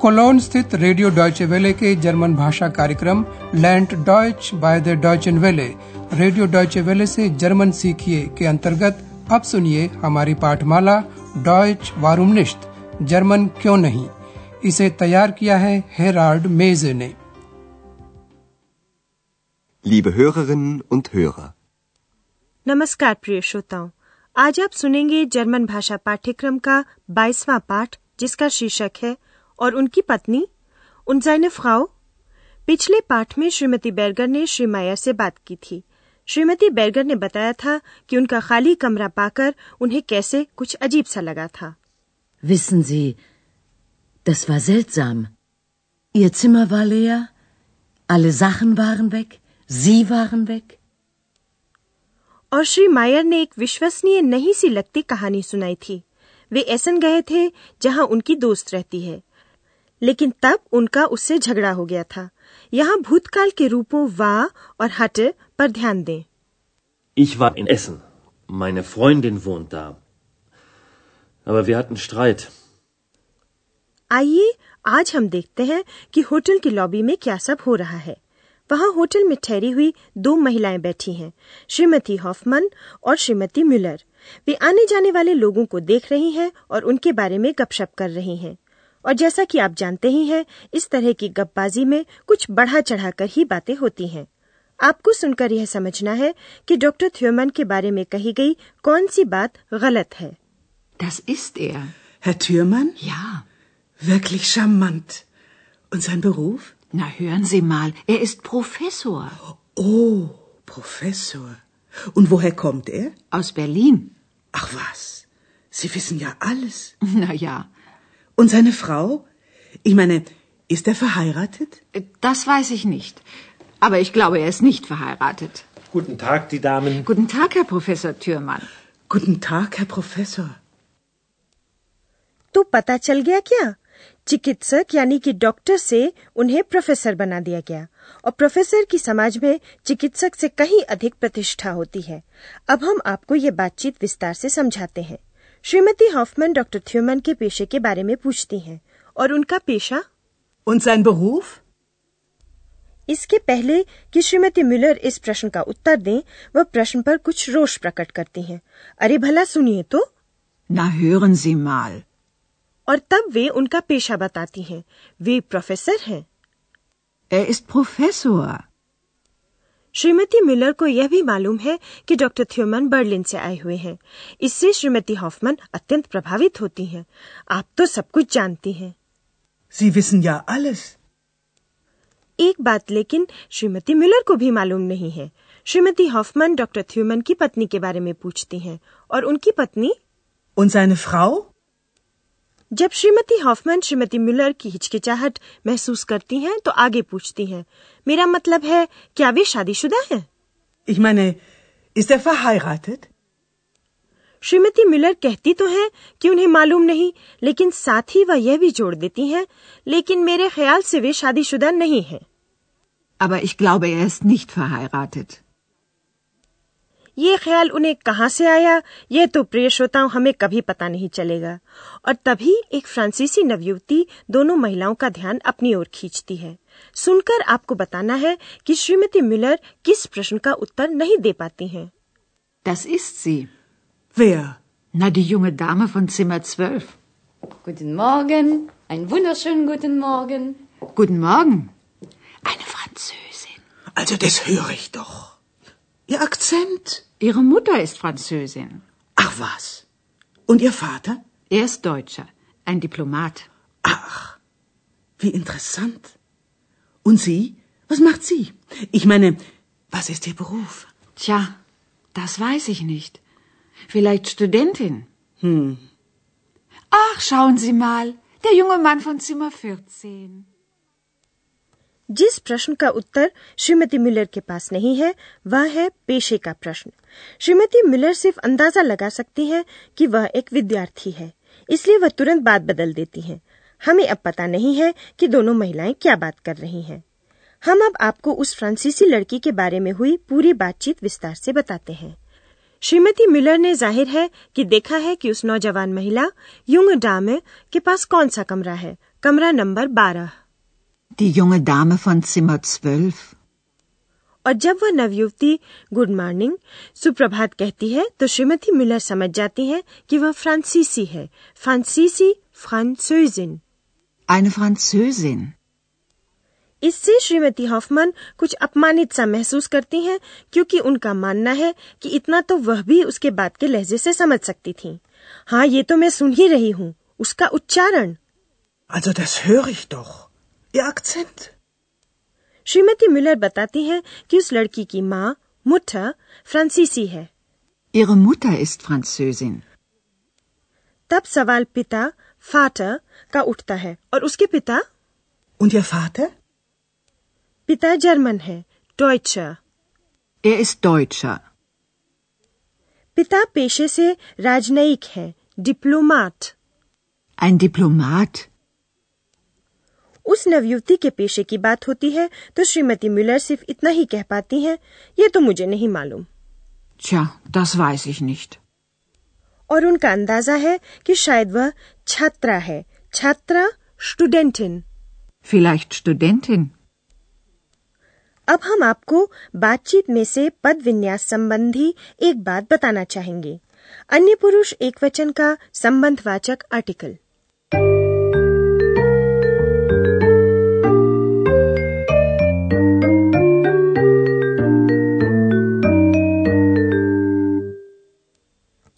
Colon स्थित radio Deutsche वेले के जर्मन भाषा कार्यक्रम लैंड Deutsch by the Deutsche Welle. Radio Deutsche वेले से जर्मन सीखिए के अंतर्गत अब सुनिए हमारी पाठमाला डॉयच वारूमनिश्त जर्मन क्यों नहीं? इसे तैयार किया है हेराल्ड मेजे ने। Liebe Hörerinnen und Hörer, नमस्कार प्रिय श्रोताओं आज आप सुनेंगे जर्मन भाषा पाठ्यक्रम का बाईसवां पाठ जिसका शीर्षक है और उनकी पत्नी उन फ्राउ पिछले पाठ में श्रीमती बैरगर ने श्री मायर से बात की थी। श्रीमती बैरगर ने बताया था कि उनका खाली कमरा पाकर उन्हें कैसे कुछ अजीब सा लगा था। Wissen Sie, das war seltsam. Ihr Zimmer war leer, alle Sachen waren weg, Sie waren weg. और श्री मायर ने एक विश्वसनीय नहीं सी लगती कहानी सुनाई थी। वे ऐसन गए थे जहाँ उनकी दोस्त रहती है। लेकिन तब उनका उससे झगड़ा हो गया था यहाँ भूतकाल के रूपों वाह और हट पर ध्यान दें Ich war in Essen. Meine Freundin wohnt da. Aber wir hatten Streit. आइए आज हम देखते हैं कि होटल की लॉबी में क्या सब हो रहा है वहाँ होटल में ठहरी हुई दो महिलाएँ बैठी हैं श्रीमती हॉफमन और श्रीमती म्यूलर वे आने जाने वाले लोगों को देख रही हैं और उनके बारे में गपशप कर रही हैं और जैसा कि आप जानते ही हैं इस तरह की गपबाजी में कुछ बढ़ा चढ़ाकर ही बातें होती हैं आपको सुनकर यह समझना है कि डॉक्टर थ्योमन के बारे में कही गई कौन सी बात गलत है Das ist er. Herr Thürmann? Ja. Wirklich charmant. Und sein Beruf? Na, hören Sie mal, er ist Professor. Oh, Professor. Und woher kommt er? Aus Berlin. Ach was, Sie wissen ja alles. Na ja, Und seine Frau? Ich meine, ist er verheiratet? das weiß ich nicht. Aber ich glaube, er ist nicht verheiratet. Guten Tag, die Damen. Guten Tag, Herr Professor Thürmann. Guten Tag, Herr Professor. तो पता चल गया क्या चिकित्सक यानी कि doctor से उन्हें प्रोफेसर बना दिया गया और प्रोफेसर की समाज में चिकित्सक से कहीं अधिक प्रतिष्ठा होती है अब हम आपको ये बातचीत विस्तार से समझाते हैं श्रीमती हॉफमैन डॉक्टर थ्यूमन के पेशे के बारे में पूछती हैं और उनका पेशा Und sein Beruf? इसके पहले कि श्रीमती मिलर इस प्रश्न का उत्तर दें वह प्रश्न पर कुछ रोष प्रकट करती हैं अरे भला सुनिए तो Na, hören Sie mal. और तब वे उनका पेशा बताती हैं वे प्रोफेसर हैं Er ist Professor. श्रीमती मिलर को यह भी मालूम है कि डॉक्टर थ्योमन बर्लिन से आए हुए हैं। इससे श्रीमती हॉफमन अत्यंत प्रभावित होती हैं। आप तो सब कुछ जानती हैं। Sie wissen ja alles. एक बात लेकिन श्रीमती मिलर को भी मालूम नहीं है। श्रीमती हॉफमन डॉक्टर थ्यूमन की पत्नी के बारे में पूछती हैं। और उनकी पत्नी? Und seine Frau? जब श्रीमती हॉफमन श्रीमती मिलर की हिचकिचाहट महसूस करती हैं तो आगे पूछती हैं मेरा मतलब है क्या वे शादीशुदा हैं Ich meine, ist er verheiratet? श्रीमती मिलर कहती तो हैं कि उन्हें मालूम नहीं लेकिन साथ ही वह यह भी जोड़ देती हैं लेकिन मेरे ख्याल से वे शादीशुदा नहीं हैं Aber ich glaube, er ist nicht verheiratet. ये ख्याल उन्हें कहाँ से आया यह तो प्रिय श्रोताओं हमें कभी पता नहीं चलेगा और तभी एक फ्रांसीसी नवयुवती दोनों महिलाओं का ध्यान अपनी ओर खींचती है सुनकर आपको बताना है कि श्रीमती मिलर किस प्रश्न का उत्तर नहीं दे पाती हैं Das ist sie. Wer? Na, die junge Dame von Zimmer 12. Guten Morgen, einen wunderschönen guten Morgen. Guten Morgen. Eine Französin. Also das höre ich doch. Ihr Akzent? Ihre Mutter ist Französin. Ach was. Und Ihr Vater? Er ist Deutscher. Ein Diplomat. Ach, wie interessant. Und Sie? Was macht sie? Ich meine, was ist Ihr Beruf? Tja, das weiß ich nicht. Vielleicht Studentin. Hm. Ach, schauen Sie mal. Der junge Mann von Zimmer 14. जिस प्रश्न का उत्तर Shrimati Miller के पास नहीं है, वह है पेशे का प्रश्न। श्रीमती मिलर सिर्फ़ अंदाज़ा लगा सकती हैं कि वह एक विद्यार्थी है, इसलिए वह तुरंत बात बदल देती हैं। हमें अब पता नहीं है कि दोनों महिलाएँ क्या बात कर रही हैं। हम अब आपको उस फ्रांसीसी लड़की के बारे में हुई पूरी बातचीत विस्तार से बताते हैं। श्रीमती मिलर ने ज़ाहिर है कि देखा है कि उस नौजवान महिला, युंग डामे के पास कौन सा कमरा है? कमरा नंबर बारह। Die junge Dame von Zimmer 12. और जब वह नवयुवती गुड मॉर्निंग सुप्रभात कहती है तो श्रीमती मिलर समझ जाती हैं कि वह फ्रांसीसी है फ्रांसीसी फ्रांसोजिन Eine Französin. इससे श्रीमती हॉफमन कुछ अपमानित सा महसूस करती हैं क्योंकि उनका मानना है कि इतना तो वह भी उसके बात के लहजे से समझ सकती थी हाँ ये तो मैं सुन ही रही हूँ उसका उच्चारण Also das höre ich doch. Ihr Akzent. श्रीमती मिलर बताती हैं कि उस लड़की की माँ मुठा फ्रांसीसी है Ihre Mutter ist Französin. तब सवाल पिता फाटर का उठता है और उसके पिता Und Ihr Vater? पिता जर्मन है टॉयचर Er ist Deutscher. पिता पेशे से राजनयिक है डिप्लोमाट Ein Diplomat. उस नवयुवती के पेशे की बात होती है तो श्रीमती मिलर सिर्फ़ इतना ही कह पाती हैं ये तो मुझे नहीं मालूम। Tja, das weiß ich nicht. और उनका अंदाज़ा है कि शायद वह छात्रा है। छात्रा स्टूडेंटिन। Vielleicht Studentin. अब हम आपको बातचीत में से पद विन्यास संबंधी एक बात बताना चाहेंगे। अन्य पुरुष एक वचन का संबंधवाचक आर्टिकल।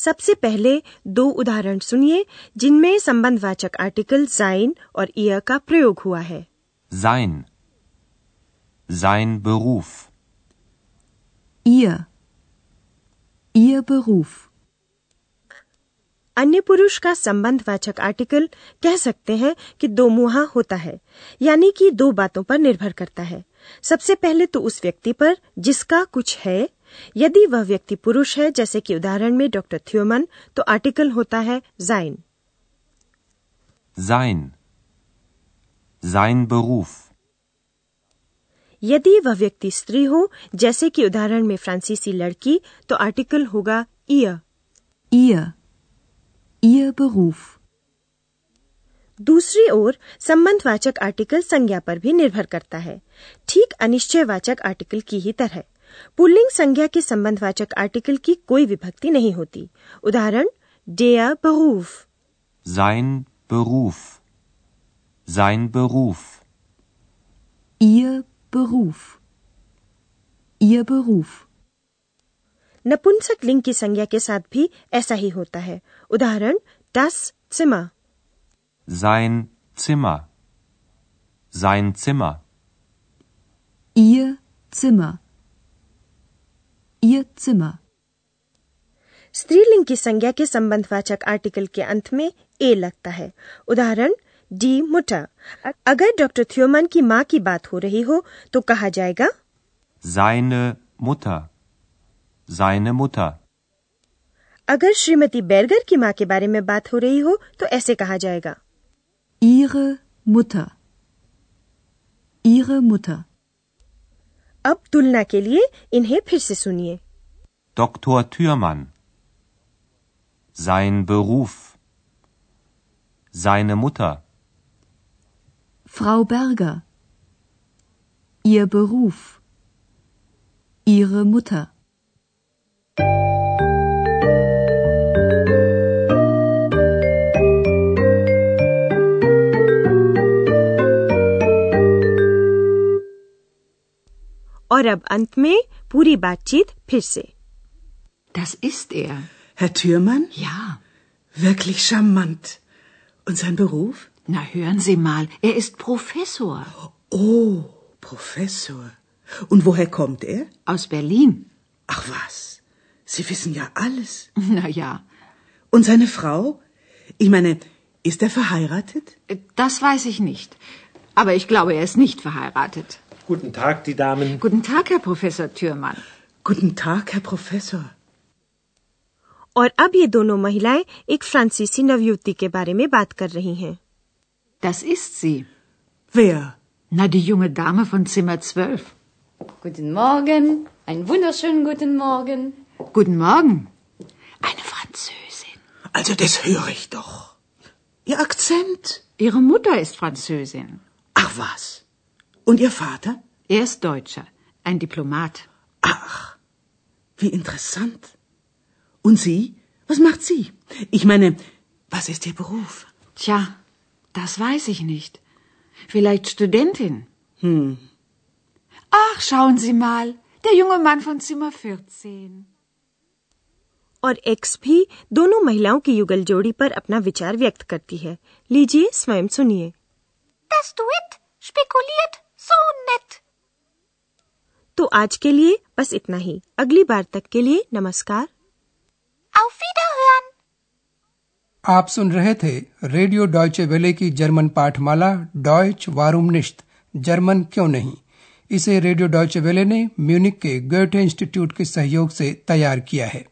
सबसे पहले दो उदाहरण सुनिए जिनमें संबंधवाचक आर्टिकल जाइन और ईयर का प्रयोग हुआ है Sein. Sein Beruf. Ihr. Ihr Beruf. अन्य पुरुष का संबंधवाचक आर्टिकल कह सकते हैं कि दो मुहा होता है यानी कि दो बातों पर निर्भर करता है सबसे पहले तो उस व्यक्ति पर जिसका कुछ है यदि वह व्यक्ति पुरुष है जैसे कि उदाहरण में डॉक्टर थ्योमन तो आर्टिकल होता है जाइन जाइन Sein Beruf. यदि वह व्यक्ति स्त्री हो जैसे कि उदाहरण में फ्रांसीसी लड़की तो आर्टिकल होगा ईयर Ihr. Ihr Beruf. दूसरी ओर संबंधवाचक आर्टिकल संज्ञा पर भी निर्भर करता है ठीक अनिश्चयवाचक आर्टिकल की ही तरह पुल्लिंग संज्ञा के संबंधवाचक आर्टिकल की कोई विभक्ति नहीं होती उदाहरण Sein Beruf. Sein Beruf. Ihr Beruf. Ihr Beruf. नपुंसक लिंग की संज्ञा के साथ भी ऐसा ही होता है उदाहरण das Zimmer Sein Zimmer. Sein Zimmer. Ihr Zimmer. Ihr Zimmer. स्त्रीलिंग की संज्ञा के संबंधवाचक आर्टिकल के अंत में ए लगता है उदाहरण डी मुटा अगर डॉक्टर थ्योमन की माँ की बात हो रही हो तो कहा जाएगा Seine Mutter. Seine Mutter. अगर श्रीमती बेरगर की माँ के बारे में बात हो रही हो तो ऐसे कहा जाएगा Ihre Mutter. Ihre Mutter. अब तुलना के लिए इन्हें फिर से सुनिए Dr. Thürmann. Sein Beruf. Seine Mutter. Frau Berger. Ihr Beruf. Ihre Mutter. और अब अंत में पूरी बातचीत फिर से Das ist er. Herr Thürmann? Ja. Wirklich charmant. Und sein Beruf? Na, hören Sie mal, er ist Professor. Oh, Professor. Und woher kommt er? Aus Berlin. Ach was. Sie wissen ja alles. Na ja, Und seine Frau? Ich meine, ist er verheiratet? das weiß ich nicht. Aber ich glaube, er ist nicht verheiratet. Guten Tag, die Damen. Guten Tag, Herr Professor Thürmann. Guten Tag, Herr Professor. और अब ये दोनों महिलाएं एक फ्रांसीसी नवयुवती के बारे में बात कर रही हैं Das ist sie. Wer? Na, die junge Dame von Zimmer 12. Guten Morgen, einen wunderschönen guten Morgen. Guten Morgen. Eine Französin. Also das höre ich doch. Ihr Akzent. Ihre Mutter ist Französin. Ach was. Und Ihr Vater? Er ist Deutscher, ein Diplomat. Ach, wie interessant. Und Sie? Was macht sie? Ich meine, was ist Ihr Beruf? Tja, das weiß ich nicht. Vielleicht Studentin. Hm. Ach, schauen Sie mal, der junge Mann von Zimmer 14. और x भी दोनों महिलाओं की युगल जोड़ी पर अपना विचार व्यक्त करती है लीजिए स्वयं सुनिए Das Duett spekuliert so nett. तो आज के लिए बस इतना ही। अगली बार तक के लिए नमस्कार। Auf Wiederhören. आप सुन रहे थे रेडियो डॉयचे वेले की जर्मन पाठमाला डॉयच वारूमनिश्त जर्मन क्यों नहीं? इसे रेडियो डॉयचे वेले ने म्यूनिक के गोएटे इंस्टीट्यूट के सहयोग से तैयार किया है।